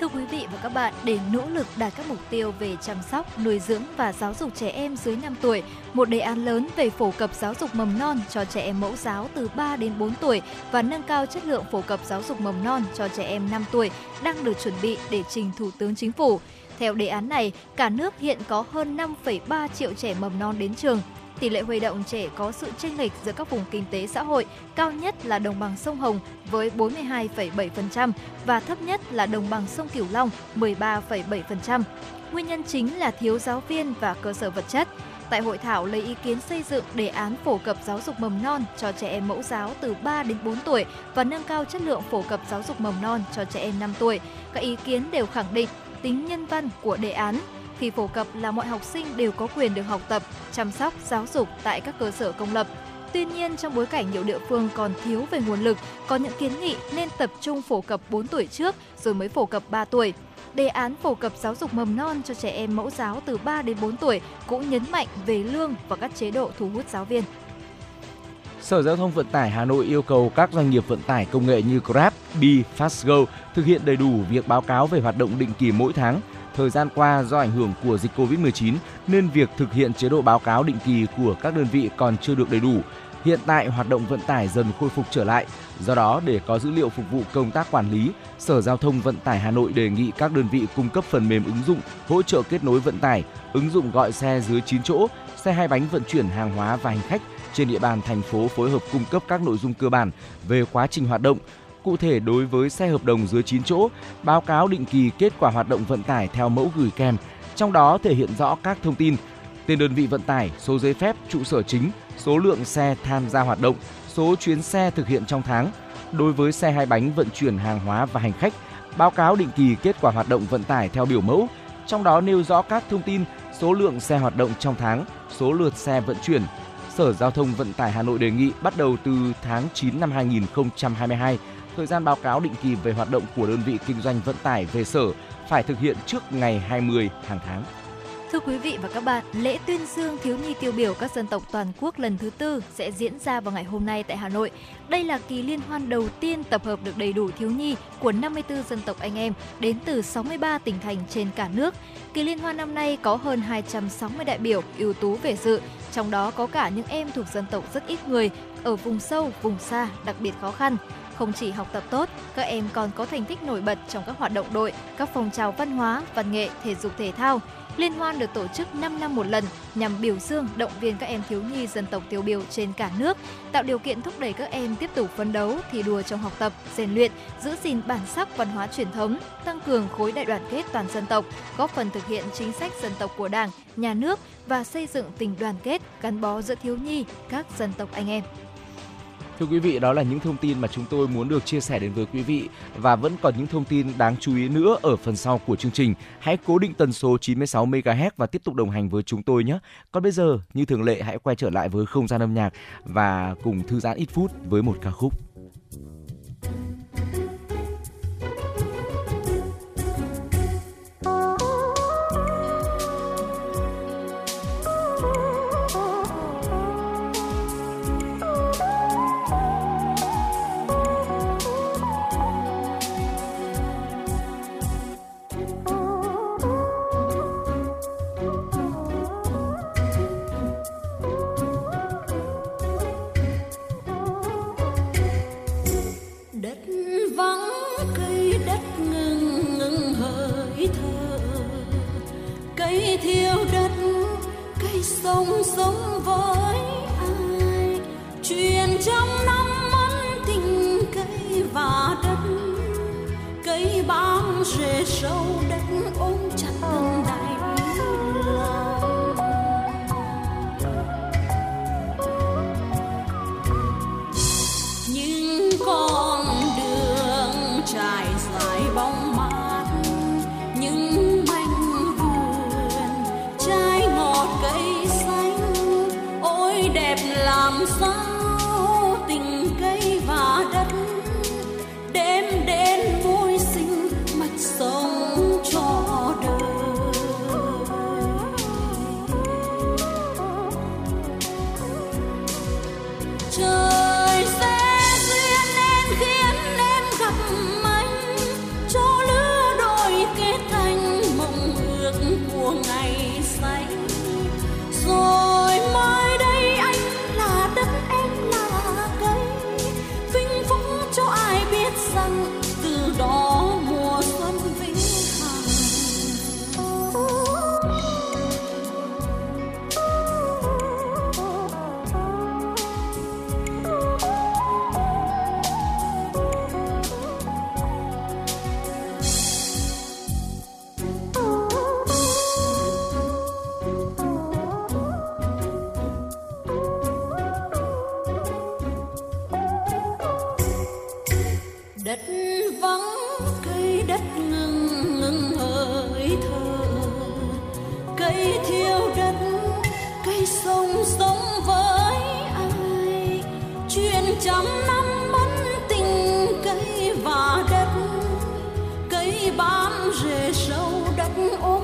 Thưa quý vị và các bạn, để nỗ lực đạt các mục tiêu về chăm sóc, nuôi dưỡng và giáo dục trẻ em dưới 5 tuổi, một đề án lớn về phổ cập giáo dục mầm non cho trẻ em mẫu giáo từ 3 đến 4 tuổi và nâng cao chất lượng phổ cập giáo dục mầm non cho trẻ em 5 tuổi đang được chuẩn bị để trình Thủ tướng Chính phủ. Theo đề án này, cả nước hiện có hơn 5,3 triệu trẻ mầm non đến trường, tỷ lệ huy động trẻ có sự chênh lệch giữa các vùng kinh tế xã hội, cao nhất là đồng bằng sông Hồng với 42,7% và thấp nhất là đồng bằng sông Cửu Long 13,7%. Nguyên nhân chính là thiếu giáo viên và cơ sở vật chất. Tại hội thảo lấy ý kiến xây dựng đề án phổ cập giáo dục mầm non cho trẻ em mẫu giáo từ 3 đến 4 tuổi và nâng cao chất lượng phổ cập giáo dục mầm non cho trẻ em 5 tuổi. Các ý kiến đều khẳng định tính nhân văn của đề án khi phổ cập là mọi học sinh đều có quyền được học tập, chăm sóc, giáo dục tại các cơ sở công lập. Tuy nhiên, trong bối cảnh nhiều địa phương còn thiếu về nguồn lực, có những kiến nghị nên tập trung phổ cập 4 tuổi trước rồi mới phổ cập 3 tuổi. Đề án phổ cập giáo dục mầm non cho trẻ em mẫu giáo từ 3 đến 4 tuổi cũng nhấn mạnh về lương và các chế độ thu hút giáo viên. Sở Giao thông Vận tải Hà Nội yêu cầu các doanh nghiệp vận tải công nghệ như Grab, Bi, Fastgo thực hiện đầy đủ việc báo cáo về hoạt động định kỳ mỗi tháng. Thời gian qua do ảnh hưởng của dịch Covid-19 nên việc thực hiện chế độ báo cáo định kỳ của các đơn vị còn chưa được đầy đủ. Hiện tại hoạt động vận tải dần khôi phục trở lại. Do đó, để có dữ liệu phục vụ công tác quản lý, Sở Giao thông Vận tải Hà Nội đề nghị các đơn vị cung cấp phần mềm ứng dụng hỗ trợ kết nối vận tải, ứng dụng gọi xe dưới 9 chỗ, xe hai bánh vận chuyển hàng hóa và hành khách trên địa bàn thành phố phối hợp cung cấp các nội dung cơ bản về quá trình hoạt động. Cụ thể đối với xe hợp đồng dưới 9 chỗ, báo cáo định kỳ kết quả hoạt động vận tải theo mẫu gửi kèm, trong đó thể hiện rõ các thông tin tên đơn vị vận tải, số giấy phép, trụ sở chính, số lượng xe tham gia hoạt động, số chuyến xe thực hiện trong tháng. Đối với xe hai bánh vận chuyển hàng hóa và hành khách, báo cáo định kỳ kết quả hoạt động vận tải theo biểu mẫu, trong đó nêu rõ các thông tin số lượng xe hoạt động trong tháng, số lượt xe vận chuyển, Sở Giao thông Vận tải Hà Nội đề nghị bắt đầu từ tháng 9 năm 2022, thời gian báo cáo định kỳ về hoạt động của đơn vị kinh doanh vận tải về sở phải thực hiện trước ngày 20 hàng tháng. Thưa quý vị và các bạn, lễ tuyên dương thiếu nhi tiêu biểu các dân tộc toàn quốc lần thứ tư sẽ diễn ra vào ngày hôm nay tại Hà Nội. Đây là kỳ liên hoan đầu tiên tập hợp được đầy đủ thiếu nhi của 54 dân tộc anh em đến từ 63 tỉnh thành trên cả nước. Kỳ liên hoan năm nay có hơn 260 đại biểu ưu tú về dự, trong đó có cả những em thuộc dân tộc rất ít người, ở vùng sâu, vùng xa, đặc biệt khó khăn. Không chỉ học tập tốt, các em còn có thành tích nổi bật trong các hoạt động đội, các phong trào văn hóa, văn nghệ, thể dục thể thao. Liên hoan được tổ chức 5 năm một lần nhằm biểu dương, động viên các em thiếu nhi dân tộc tiêu biểu trên cả nước, tạo điều kiện thúc đẩy các em tiếp tục phấn đấu, thi đua trong học tập, rèn luyện, giữ gìn bản sắc văn hóa truyền thống, tăng cường khối đại đoàn kết toàn dân tộc, góp phần thực hiện chính sách dân tộc của Đảng, nhà nước và xây dựng tình đoàn kết gắn bó giữa thiếu nhi các dân tộc anh em. Thưa quý vị, đó là những thông tin mà chúng tôi muốn được chia sẻ đến với quý vị và vẫn còn những thông tin đáng chú ý nữa ở phần sau của chương trình. Hãy cố định tần số 96 MHz và tiếp tục đồng hành với chúng tôi nhé. Còn bây giờ, như thường lệ hãy quay trở lại với không gian âm nhạc và cùng thư giãn ít phút với một ca khúc. đất ngừng ngừng hơi thở. Cây thiêu đất, cây sông sống với ai? Chuyện trăm năm mẫn tình cây và đất, cây bám rễ sâu đất ôm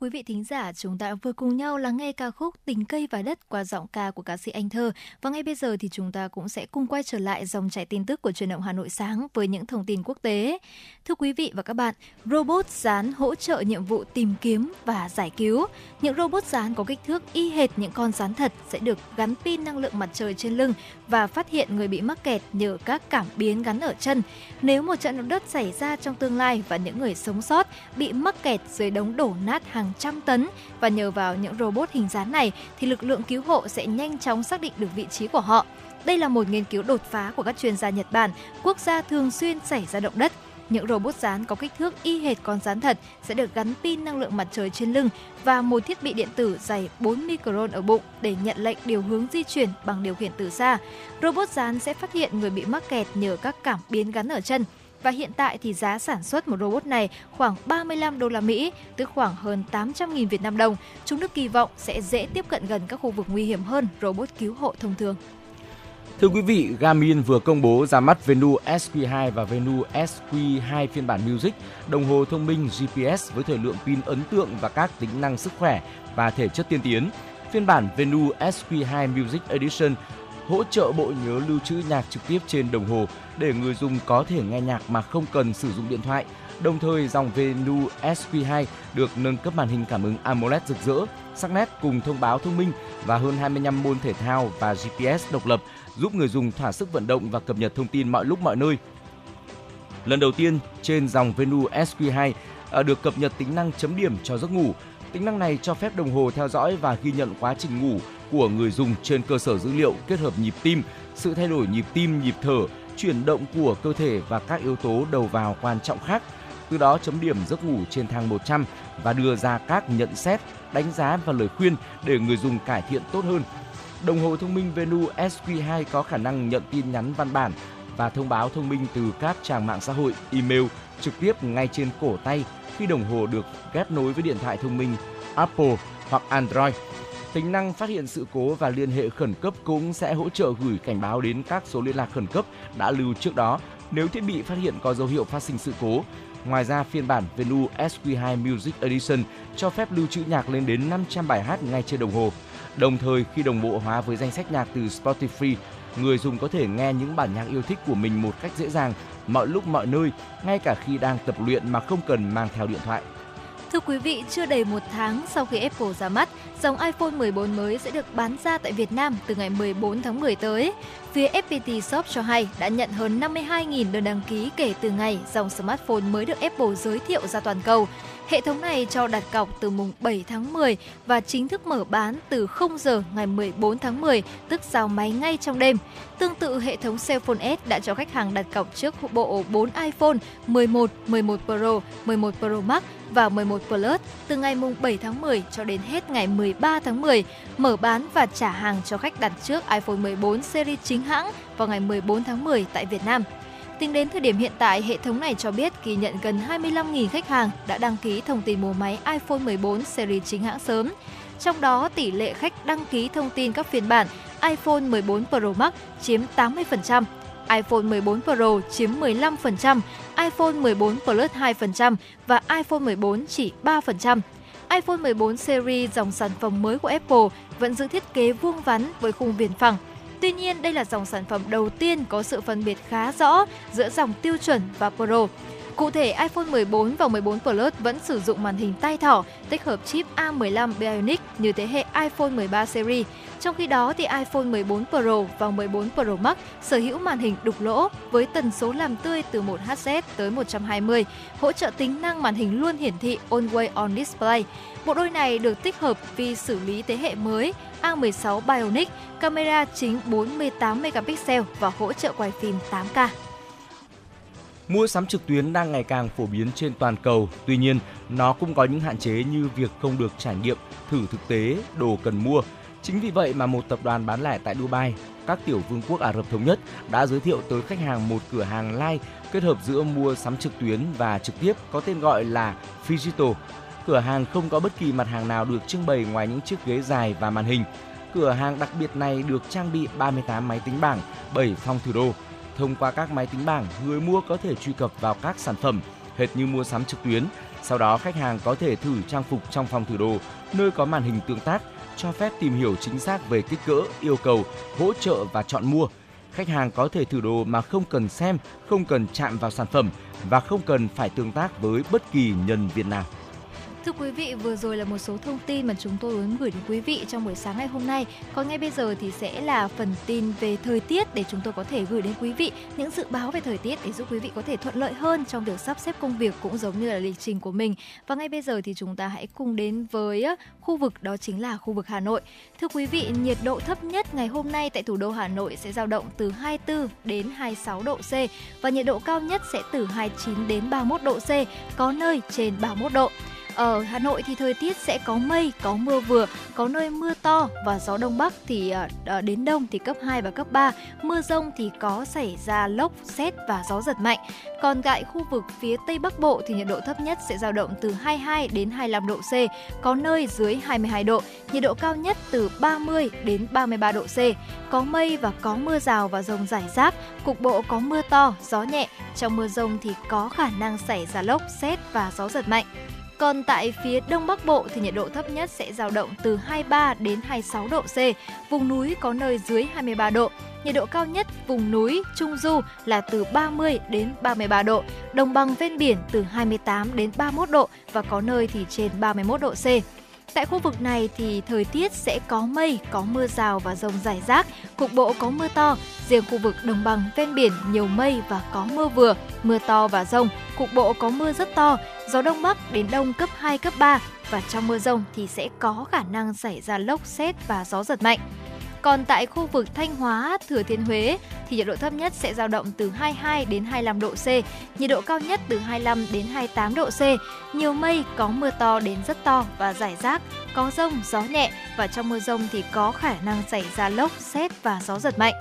Quý vị thính giả, chúng ta vừa cùng nhau lắng nghe ca khúc Tình cây và đất qua giọng ca của ca sĩ Anh Thơ. Và ngay bây giờ thì chúng ta cũng sẽ cùng quay trở lại dòng chảy tin tức của truyền động Hà Nội sáng với những thông tin quốc tế. Thưa quý vị và các bạn, robot dán hỗ trợ nhiệm vụ tìm kiếm và giải cứu. Những robot dán có kích thước y hệt những con rán thật sẽ được gắn pin năng lượng mặt trời trên lưng và phát hiện người bị mắc kẹt nhờ các cảm biến gắn ở chân. Nếu một trận động đất xảy ra trong tương lai và những người sống sót bị mắc kẹt dưới đống đổ nát hàng trăm tấn và nhờ vào những robot hình dáng này thì lực lượng cứu hộ sẽ nhanh chóng xác định được vị trí của họ. Đây là một nghiên cứu đột phá của các chuyên gia Nhật Bản, quốc gia thường xuyên xảy ra động đất. Những robot dán có kích thước y hệt con rán thật sẽ được gắn pin năng lượng mặt trời trên lưng và một thiết bị điện tử dày 4 micron ở bụng để nhận lệnh điều hướng di chuyển bằng điều khiển từ xa. Robot dán sẽ phát hiện người bị mắc kẹt nhờ các cảm biến gắn ở chân và hiện tại thì giá sản xuất một robot này khoảng 35 đô la Mỹ, tức khoảng hơn 800.000 Việt Nam đồng. Chúng được kỳ vọng sẽ dễ tiếp cận gần các khu vực nguy hiểm hơn robot cứu hộ thông thường. Thưa quý vị, Garmin vừa công bố ra mắt Venu SQ2 và Venu SQ2 phiên bản Music, đồng hồ thông minh GPS với thời lượng pin ấn tượng và các tính năng sức khỏe và thể chất tiên tiến. Phiên bản Venu SQ2 Music Edition hỗ trợ bộ nhớ lưu trữ nhạc trực tiếp trên đồng hồ để người dùng có thể nghe nhạc mà không cần sử dụng điện thoại. Đồng thời, dòng Venu SQ2 được nâng cấp màn hình cảm ứng AMOLED rực rỡ, sắc nét cùng thông báo thông minh và hơn 25 môn thể thao và GPS độc lập giúp người dùng thỏa sức vận động và cập nhật thông tin mọi lúc mọi nơi. Lần đầu tiên trên dòng Venu SQ2 à, được cập nhật tính năng chấm điểm cho giấc ngủ. Tính năng này cho phép đồng hồ theo dõi và ghi nhận quá trình ngủ của người dùng trên cơ sở dữ liệu kết hợp nhịp tim, sự thay đổi nhịp tim, nhịp thở, chuyển động của cơ thể và các yếu tố đầu vào quan trọng khác. Từ đó chấm điểm giấc ngủ trên thang 100 và đưa ra các nhận xét, đánh giá và lời khuyên để người dùng cải thiện tốt hơn. Đồng hồ thông minh Venu SQ2 có khả năng nhận tin nhắn văn bản và thông báo thông minh từ các trang mạng xã hội, email trực tiếp ngay trên cổ tay khi đồng hồ được ghép nối với điện thoại thông minh Apple hoặc Android. Tính năng phát hiện sự cố và liên hệ khẩn cấp cũng sẽ hỗ trợ gửi cảnh báo đến các số liên lạc khẩn cấp đã lưu trước đó nếu thiết bị phát hiện có dấu hiệu phát sinh sự cố. Ngoài ra, phiên bản Venu SQ2 Music Edition cho phép lưu trữ nhạc lên đến 500 bài hát ngay trên đồng hồ. Đồng thời, khi đồng bộ hóa với danh sách nhạc từ Spotify, người dùng có thể nghe những bản nhạc yêu thích của mình một cách dễ dàng, mọi lúc mọi nơi, ngay cả khi đang tập luyện mà không cần mang theo điện thoại. Thưa quý vị, chưa đầy một tháng sau khi Apple ra mắt, dòng iPhone 14 mới sẽ được bán ra tại Việt Nam từ ngày 14 tháng 10 tới. Phía FPT Shop cho hay đã nhận hơn 52.000 đơn đăng ký kể từ ngày dòng smartphone mới được Apple giới thiệu ra toàn cầu. Hệ thống này cho đặt cọc từ mùng 7 tháng 10 và chính thức mở bán từ 0 giờ ngày 14 tháng 10, tức giao máy ngay trong đêm. Tương tự, hệ thống Cellphone S đã cho khách hàng đặt cọc trước bộ 4 iPhone 11, 11 Pro, 11 Pro Max và 11 Plus từ ngày mùng 7 tháng 10 cho đến hết ngày 13 tháng 10, mở bán và trả hàng cho khách đặt trước iPhone 14 series chính hãng vào ngày 14 tháng 10 tại Việt Nam. Tính đến thời điểm hiện tại, hệ thống này cho biết ghi nhận gần 25.000 khách hàng đã đăng ký thông tin mua máy iPhone 14 series chính hãng sớm. Trong đó, tỷ lệ khách đăng ký thông tin các phiên bản iPhone 14 Pro Max chiếm 80%, iPhone 14 Pro chiếm 15%, iPhone 14 Plus 2% và iPhone 14 chỉ 3%. iPhone 14 series dòng sản phẩm mới của Apple vẫn giữ thiết kế vuông vắn với khung viền phẳng. Tuy nhiên, đây là dòng sản phẩm đầu tiên có sự phân biệt khá rõ giữa dòng tiêu chuẩn và Pro. Cụ thể, iPhone 14 và 14 Plus vẫn sử dụng màn hình tay thỏ tích hợp chip A15 Bionic như thế hệ iPhone 13 series. Trong khi đó, thì iPhone 14 Pro và 14 Pro Max sở hữu màn hình đục lỗ với tần số làm tươi từ 1 Hz tới 120, hỗ trợ tính năng màn hình luôn hiển thị Always On Display. Bộ đôi này được tích hợp vì xử lý thế hệ mới A16 Bionic, camera chính 48 megapixel và hỗ trợ quay phim 8K. Mua sắm trực tuyến đang ngày càng phổ biến trên toàn cầu, tuy nhiên nó cũng có những hạn chế như việc không được trải nghiệm, thử thực tế đồ cần mua. Chính vì vậy mà một tập đoàn bán lẻ tại Dubai, các tiểu vương quốc Ả Rập Thống Nhất đã giới thiệu tới khách hàng một cửa hàng live kết hợp giữa mua sắm trực tuyến và trực tiếp có tên gọi là Phygital. Cửa hàng không có bất kỳ mặt hàng nào được trưng bày ngoài những chiếc ghế dài và màn hình. Cửa hàng đặc biệt này được trang bị 38 máy tính bảng, 7 phòng thủ đô. Thông qua các máy tính bảng, người mua có thể truy cập vào các sản phẩm hệt như mua sắm trực tuyến. Sau đó khách hàng có thể thử trang phục trong phòng thử đồ, nơi có màn hình tương tác, cho phép tìm hiểu chính xác về kích cỡ, yêu cầu, hỗ trợ và chọn mua. Khách hàng có thể thử đồ mà không cần xem, không cần chạm vào sản phẩm và không cần phải tương tác với bất kỳ nhân viên nào. Thưa quý vị, vừa rồi là một số thông tin mà chúng tôi muốn gửi đến quý vị trong buổi sáng ngày hôm nay. Còn ngay bây giờ thì sẽ là phần tin về thời tiết để chúng tôi có thể gửi đến quý vị những dự báo về thời tiết để giúp quý vị có thể thuận lợi hơn trong việc sắp xếp công việc cũng giống như là lịch trình của mình. Và ngay bây giờ thì chúng ta hãy cùng đến với khu vực đó chính là khu vực Hà Nội. Thưa quý vị, nhiệt độ thấp nhất ngày hôm nay tại thủ đô Hà Nội sẽ dao động từ 24 đến 26 độ C và nhiệt độ cao nhất sẽ từ 29 đến 31 độ C, có nơi trên 31 độ. Ở Hà Nội thì thời tiết sẽ có mây, có mưa vừa, có nơi mưa to và gió đông bắc thì ờ, ờ, đến đông thì cấp 2 và cấp 3. Mưa rông thì có xảy ra lốc, xét và gió giật mạnh. Còn tại khu vực phía Tây Bắc Bộ thì nhiệt độ thấp nhất sẽ dao động từ 22 đến 25 độ C, có nơi dưới 22 độ. Nhiệt độ cao nhất từ 30 đến 33 độ C. Có mây và có mưa rào và rông rải rác, cục bộ có mưa to, gió nhẹ. Trong mưa rông thì có khả năng xảy ra lốc, xét và gió giật mạnh. Còn tại phía Đông Bắc Bộ thì nhiệt độ thấp nhất sẽ dao động từ 23 đến 26 độ C, vùng núi có nơi dưới 23 độ. Nhiệt độ cao nhất vùng núi Trung Du là từ 30 đến 33 độ, đồng bằng ven biển từ 28 đến 31 độ và có nơi thì trên 31 độ C. Tại khu vực này thì thời tiết sẽ có mây, có mưa rào và rông rải rác, cục bộ có mưa to. Riêng khu vực đồng bằng ven biển nhiều mây và có mưa vừa, mưa to và rông, cục bộ có mưa rất to, gió đông bắc đến đông cấp 2, cấp 3 và trong mưa rông thì sẽ có khả năng xảy ra lốc xét và gió giật mạnh. Còn tại khu vực Thanh Hóa, Thừa Thiên Huế thì nhiệt độ thấp nhất sẽ dao động từ 22 đến 25 độ C, nhiệt độ cao nhất từ 25 đến 28 độ C. Nhiều mây, có mưa to đến rất to và rải rác, có rông, gió nhẹ và trong mưa rông thì có khả năng xảy ra lốc, xét và gió giật mạnh.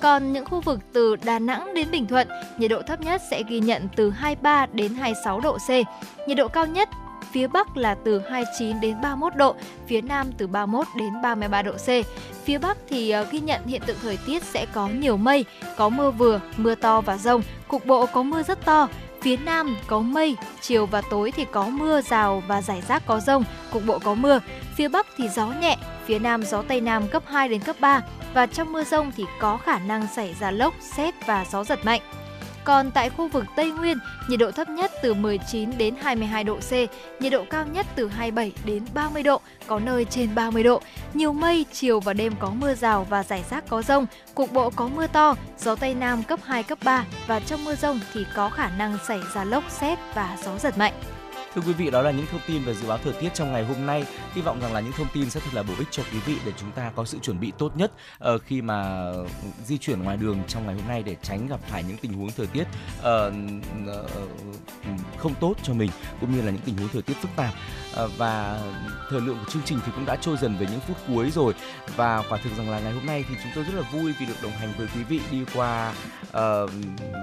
Còn những khu vực từ Đà Nẵng đến Bình Thuận, nhiệt độ thấp nhất sẽ ghi nhận từ 23 đến 26 độ C. Nhiệt độ cao nhất phía Bắc là từ 29 đến 31 độ, phía Nam từ 31 đến 33 độ C. Phía Bắc thì ờ, ghi nhận hiện tượng thời tiết sẽ có nhiều mây, có mưa vừa, mưa to và rông, cục bộ có mưa rất to. Phía Nam có mây, chiều và tối thì có mưa rào và rải rác có rông, cục bộ có mưa. Phía Bắc thì gió nhẹ, phía Nam gió Tây Nam cấp 2 đến cấp 3 và trong mưa rông thì có khả năng xảy ra lốc, xét và gió giật mạnh. Còn tại khu vực Tây Nguyên, nhiệt độ thấp nhất từ 19 đến 22 độ C, nhiệt độ cao nhất từ 27 đến 30 độ, có nơi trên 30 độ. Nhiều mây, chiều và đêm có mưa rào và rải rác có rông, cục bộ có mưa to, gió Tây Nam cấp 2, cấp 3 và trong mưa rông thì có khả năng xảy ra lốc, xét và gió giật mạnh. Thưa quý vị, đó là những thông tin về dự báo thời tiết trong ngày hôm nay. Hy vọng rằng là những thông tin sẽ thật là bổ ích cho quý vị để chúng ta có sự chuẩn bị tốt nhất uh, khi mà di chuyển ngoài đường trong ngày hôm nay để tránh gặp phải những tình huống thời tiết uh, uh, không tốt cho mình cũng như là những tình huống thời tiết phức tạp. Và thời lượng của chương trình thì cũng đã trôi dần về những phút cuối rồi và quả thực rằng là ngày hôm nay thì chúng tôi rất là vui vì được đồng hành với quý vị đi qua uh,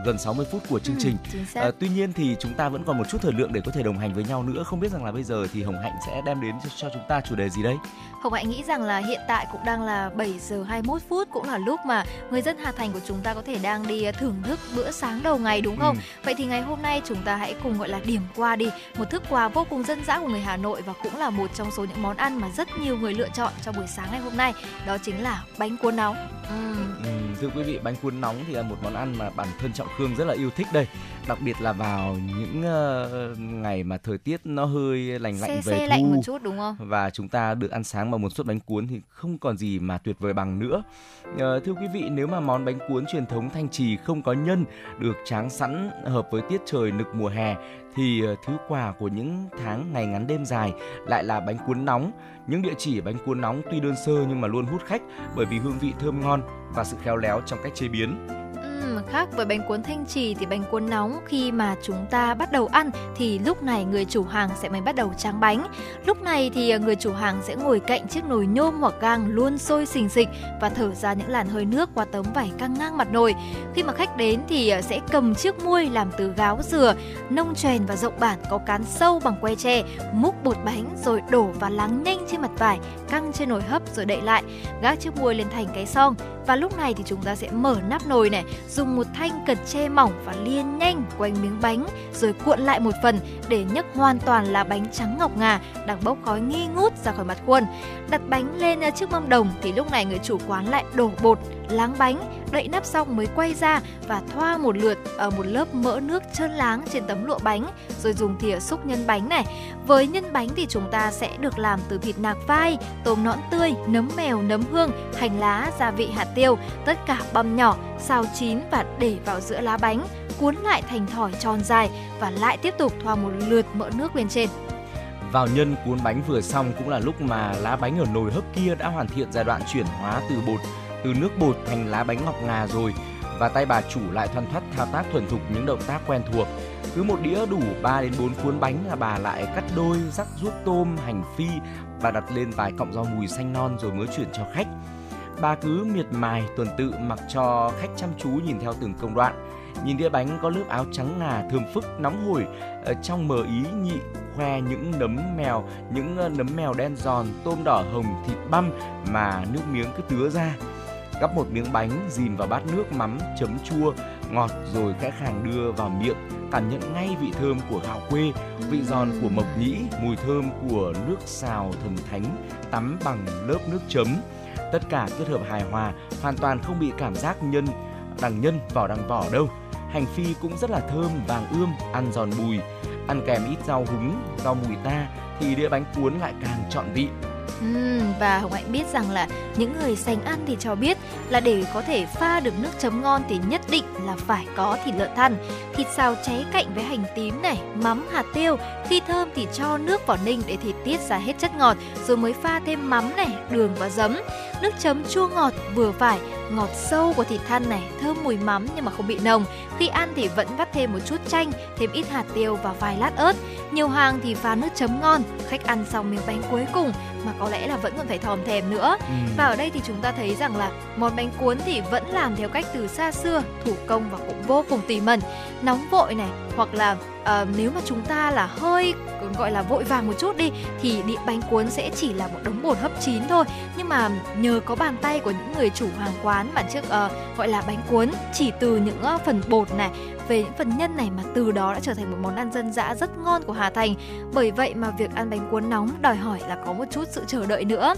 gần 60 phút của chương trình. Ừ, uh, tuy nhiên thì chúng ta vẫn còn một chút thời lượng để có thể đồng hành với với nhau nữa. Không biết rằng là bây giờ thì Hồng Hạnh sẽ đem đến cho, cho chúng ta chủ đề gì đây? Hồng Hạnh nghĩ rằng là hiện tại cũng đang là 7 giờ 21 phút cũng là lúc mà người dân Hà Thành của chúng ta có thể đang đi thưởng thức bữa sáng đầu ngày đúng không? Ừ. Vậy thì ngày hôm nay chúng ta hãy cùng gọi là điểm qua đi một thức quà vô cùng dân dã của người Hà Nội và cũng là một trong số những món ăn mà rất nhiều người lựa chọn trong buổi sáng ngày hôm nay. Đó chính là bánh cuốn nóng. Ừ. Ừ, thưa quý vị, bánh cuốn nóng thì là một món ăn mà bản thân Trọng Khương rất là yêu thích đây. Đặc biệt là vào những uh, ngày mà thời tiết nó hơi lành lạnh xe, về xe thu lạnh một chút đúng không? Và chúng ta được ăn sáng và một suất bánh cuốn thì không còn gì mà tuyệt vời bằng nữa. À, thưa quý vị, nếu mà món bánh cuốn truyền thống Thanh Trì không có nhân được tráng sẵn hợp với tiết trời nực mùa hè thì ờ, thứ quà của những tháng ngày ngắn đêm dài lại là bánh cuốn nóng. Những địa chỉ bánh cuốn nóng tuy đơn sơ nhưng mà luôn hút khách bởi vì hương vị thơm ngon và sự khéo léo trong cách chế biến khác với bánh cuốn thanh trì thì bánh cuốn nóng khi mà chúng ta bắt đầu ăn thì lúc này người chủ hàng sẽ mới bắt đầu tráng bánh. Lúc này thì à, người chủ hàng sẽ ngồi cạnh chiếc nồi nhôm hoặc gang luôn sôi xình xịch và thở ra những làn hơi nước qua tấm vải căng ngang mặt nồi. Khi mà khách đến thì à, sẽ cầm chiếc muôi làm từ gáo dừa, nông chèn và rộng bản có cán sâu bằng que tre, múc bột bánh rồi đổ và lắng nhanh trên mặt vải, căng trên nồi hấp rồi đậy lại, gác chiếc muôi lên thành cái song và lúc này thì chúng ta sẽ mở nắp nồi này dùng một thanh cật tre mỏng và liên nhanh quanh miếng bánh, rồi cuộn lại một phần để nhấc hoàn toàn là bánh trắng ngọc ngà đang bốc khói nghi ngút ra khỏi mặt khuôn. Đặt bánh lên chiếc mâm đồng thì lúc này người chủ quán lại đổ bột láng bánh, đậy nắp xong mới quay ra và thoa một lượt ở một lớp mỡ nước trơn láng trên tấm lụa bánh, rồi dùng thìa xúc nhân bánh này. Với nhân bánh thì chúng ta sẽ được làm từ thịt nạc vai, tôm nõn tươi, nấm mèo, nấm hương, hành lá, gia vị, hạt tiêu, tất cả băm nhỏ, xào chín và để vào giữa lá bánh, cuốn lại thành thỏi tròn dài và lại tiếp tục thoa một lượt mỡ nước lên trên. Vào nhân cuốn bánh vừa xong cũng là lúc mà lá bánh ở nồi hấp kia đã hoàn thiện giai đoạn chuyển hóa từ bột từ nước bột thành lá bánh ngọc ngà rồi và tay bà chủ lại thoăn thoắt thao tác thuần thục những động tác quen thuộc. Cứ một đĩa đủ 3 đến 4 cuốn bánh là bà lại cắt đôi, rắc ruốc tôm, hành phi và đặt lên vài cọng rau mùi xanh non rồi mới chuyển cho khách. Bà cứ miệt mài tuần tự mặc cho khách chăm chú nhìn theo từng công đoạn. Nhìn đĩa bánh có lớp áo trắng ngà thơm phức nóng hổi ở trong mờ ý nhị khoe những nấm mèo, những ờ, nấm mèo đen giòn, tôm đỏ hồng, thịt băm mà nước miếng cứ tứa ra gắp một miếng bánh dìm vào bát nước mắm, chấm chua, ngọt rồi khẽ khàng đưa vào miệng, cảm nhận ngay vị thơm của gạo quê, vị giòn của mộc nhĩ, mùi thơm của nước xào thần thánh, tắm bằng lớp nước chấm. Tất cả kết hợp hài hòa, hoàn toàn không bị cảm giác nhân, đằng nhân vỏ đằng vỏ đâu. Hành phi cũng rất là thơm, vàng ươm, ăn giòn bùi. Ăn kèm ít rau húng, rau mùi ta thì đĩa bánh cuốn lại càng trọn vị. Uhm, và Hồng Hạnh biết rằng là những người sành ăn thì cho biết là để có thể pha được nước chấm ngon thì nhất định là phải có thịt lợn thăn, thịt xào cháy cạnh với hành tím này, mắm, hạt tiêu. Khi thơm thì cho nước vào ninh để thịt tiết ra hết chất ngọt, rồi mới pha thêm mắm này, đường và giấm. Nước chấm chua ngọt vừa phải, ngọt sâu của thịt than này, thơm mùi mắm nhưng mà không bị nồng. Khi ăn thì vẫn vắt thêm một chút chanh, thêm ít hạt tiêu và vài lát ớt. Nhiều hàng thì pha nước chấm ngon, khách ăn xong miếng bánh cuối cùng mà có lẽ là vẫn còn phải thòm thèm nữa. Ừ. Và ở đây thì chúng ta thấy rằng là món bánh cuốn thì vẫn làm theo cách từ xa xưa, thủ công và cũng vô cùng tỉ mẩn, nóng vội này hoặc là uh, nếu mà chúng ta là hơi gọi là vội vàng một chút đi thì đĩa bánh cuốn sẽ chỉ là một đống bột hấp chín thôi. Nhưng mà nhờ có bàn tay của những người chủ hàng quán mà trước uh, ờ, gọi là bánh cuốn chỉ từ những uh, phần bột này về những phần nhân này mà từ đó đã trở thành một món ăn dân dã rất ngon của Hà Thành. Bởi vậy mà việc ăn bánh cuốn nóng đòi hỏi là có một chút sự chờ đợi nữa.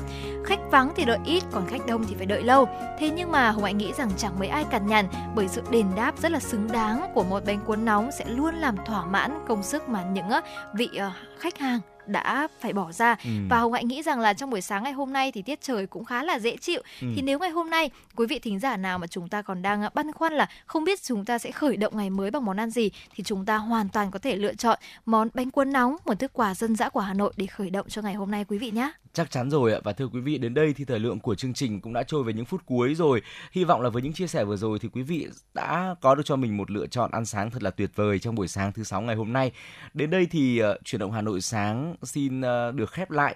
Khách vắng thì đợi ít, còn khách đông thì phải đợi lâu. Thế nhưng mà Hồng Anh nghĩ rằng chẳng mấy ai cằn nhằn bởi sự đền đáp rất là xứng đáng của một bánh cuốn nóng sẽ luôn làm thỏa mãn công sức mà những ờ, vị ờ, khách hàng đã phải bỏ ra ừ. và hồng hạnh nghĩ rằng là trong buổi sáng ngày hôm nay thì tiết trời cũng khá là dễ chịu ừ. thì nếu ngày hôm nay quý vị thính giả nào mà chúng ta còn đang băn khoăn là không biết chúng ta sẽ khởi động ngày mới bằng món ăn gì thì chúng ta hoàn toàn có thể lựa chọn món bánh cuốn nóng một thức quà dân dã của Hà Nội để khởi động cho ngày hôm nay quý vị nhé. Chắc chắn rồi ạ và thưa quý vị đến đây thì thời lượng của chương trình cũng đã trôi về những phút cuối rồi. Hy vọng là với những chia sẻ vừa rồi thì quý vị đã có được cho mình một lựa chọn ăn sáng thật là tuyệt vời trong buổi sáng thứ sáu ngày hôm nay. Đến đây thì uh, chuyển động Hà Nội sáng xin uh, được khép lại.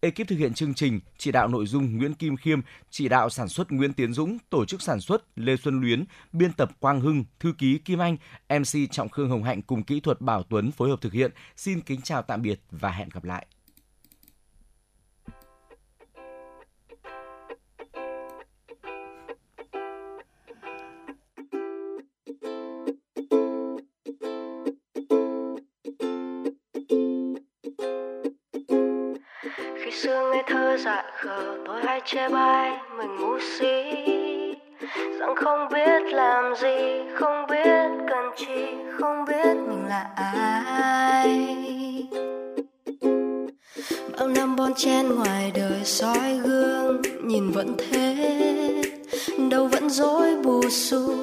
Ekip thực hiện chương trình, chỉ đạo nội dung Nguyễn Kim Khiêm, chỉ đạo sản xuất Nguyễn Tiến Dũng, tổ chức sản xuất Lê Xuân Luyến, biên tập Quang Hưng, thư ký Kim Anh, MC Trọng Khương Hồng Hạnh cùng kỹ thuật Bảo Tuấn phối hợp thực hiện. Xin kính chào tạm biệt và hẹn gặp lại. Thơ dại khờ, tôi hay chê bai, mình ngu si rằng không biết làm gì, không biết cần chi, không biết mình là ai. Bao năm bon chen ngoài đời soi gương, nhìn vẫn thế. Đâu vẫn dối bù xù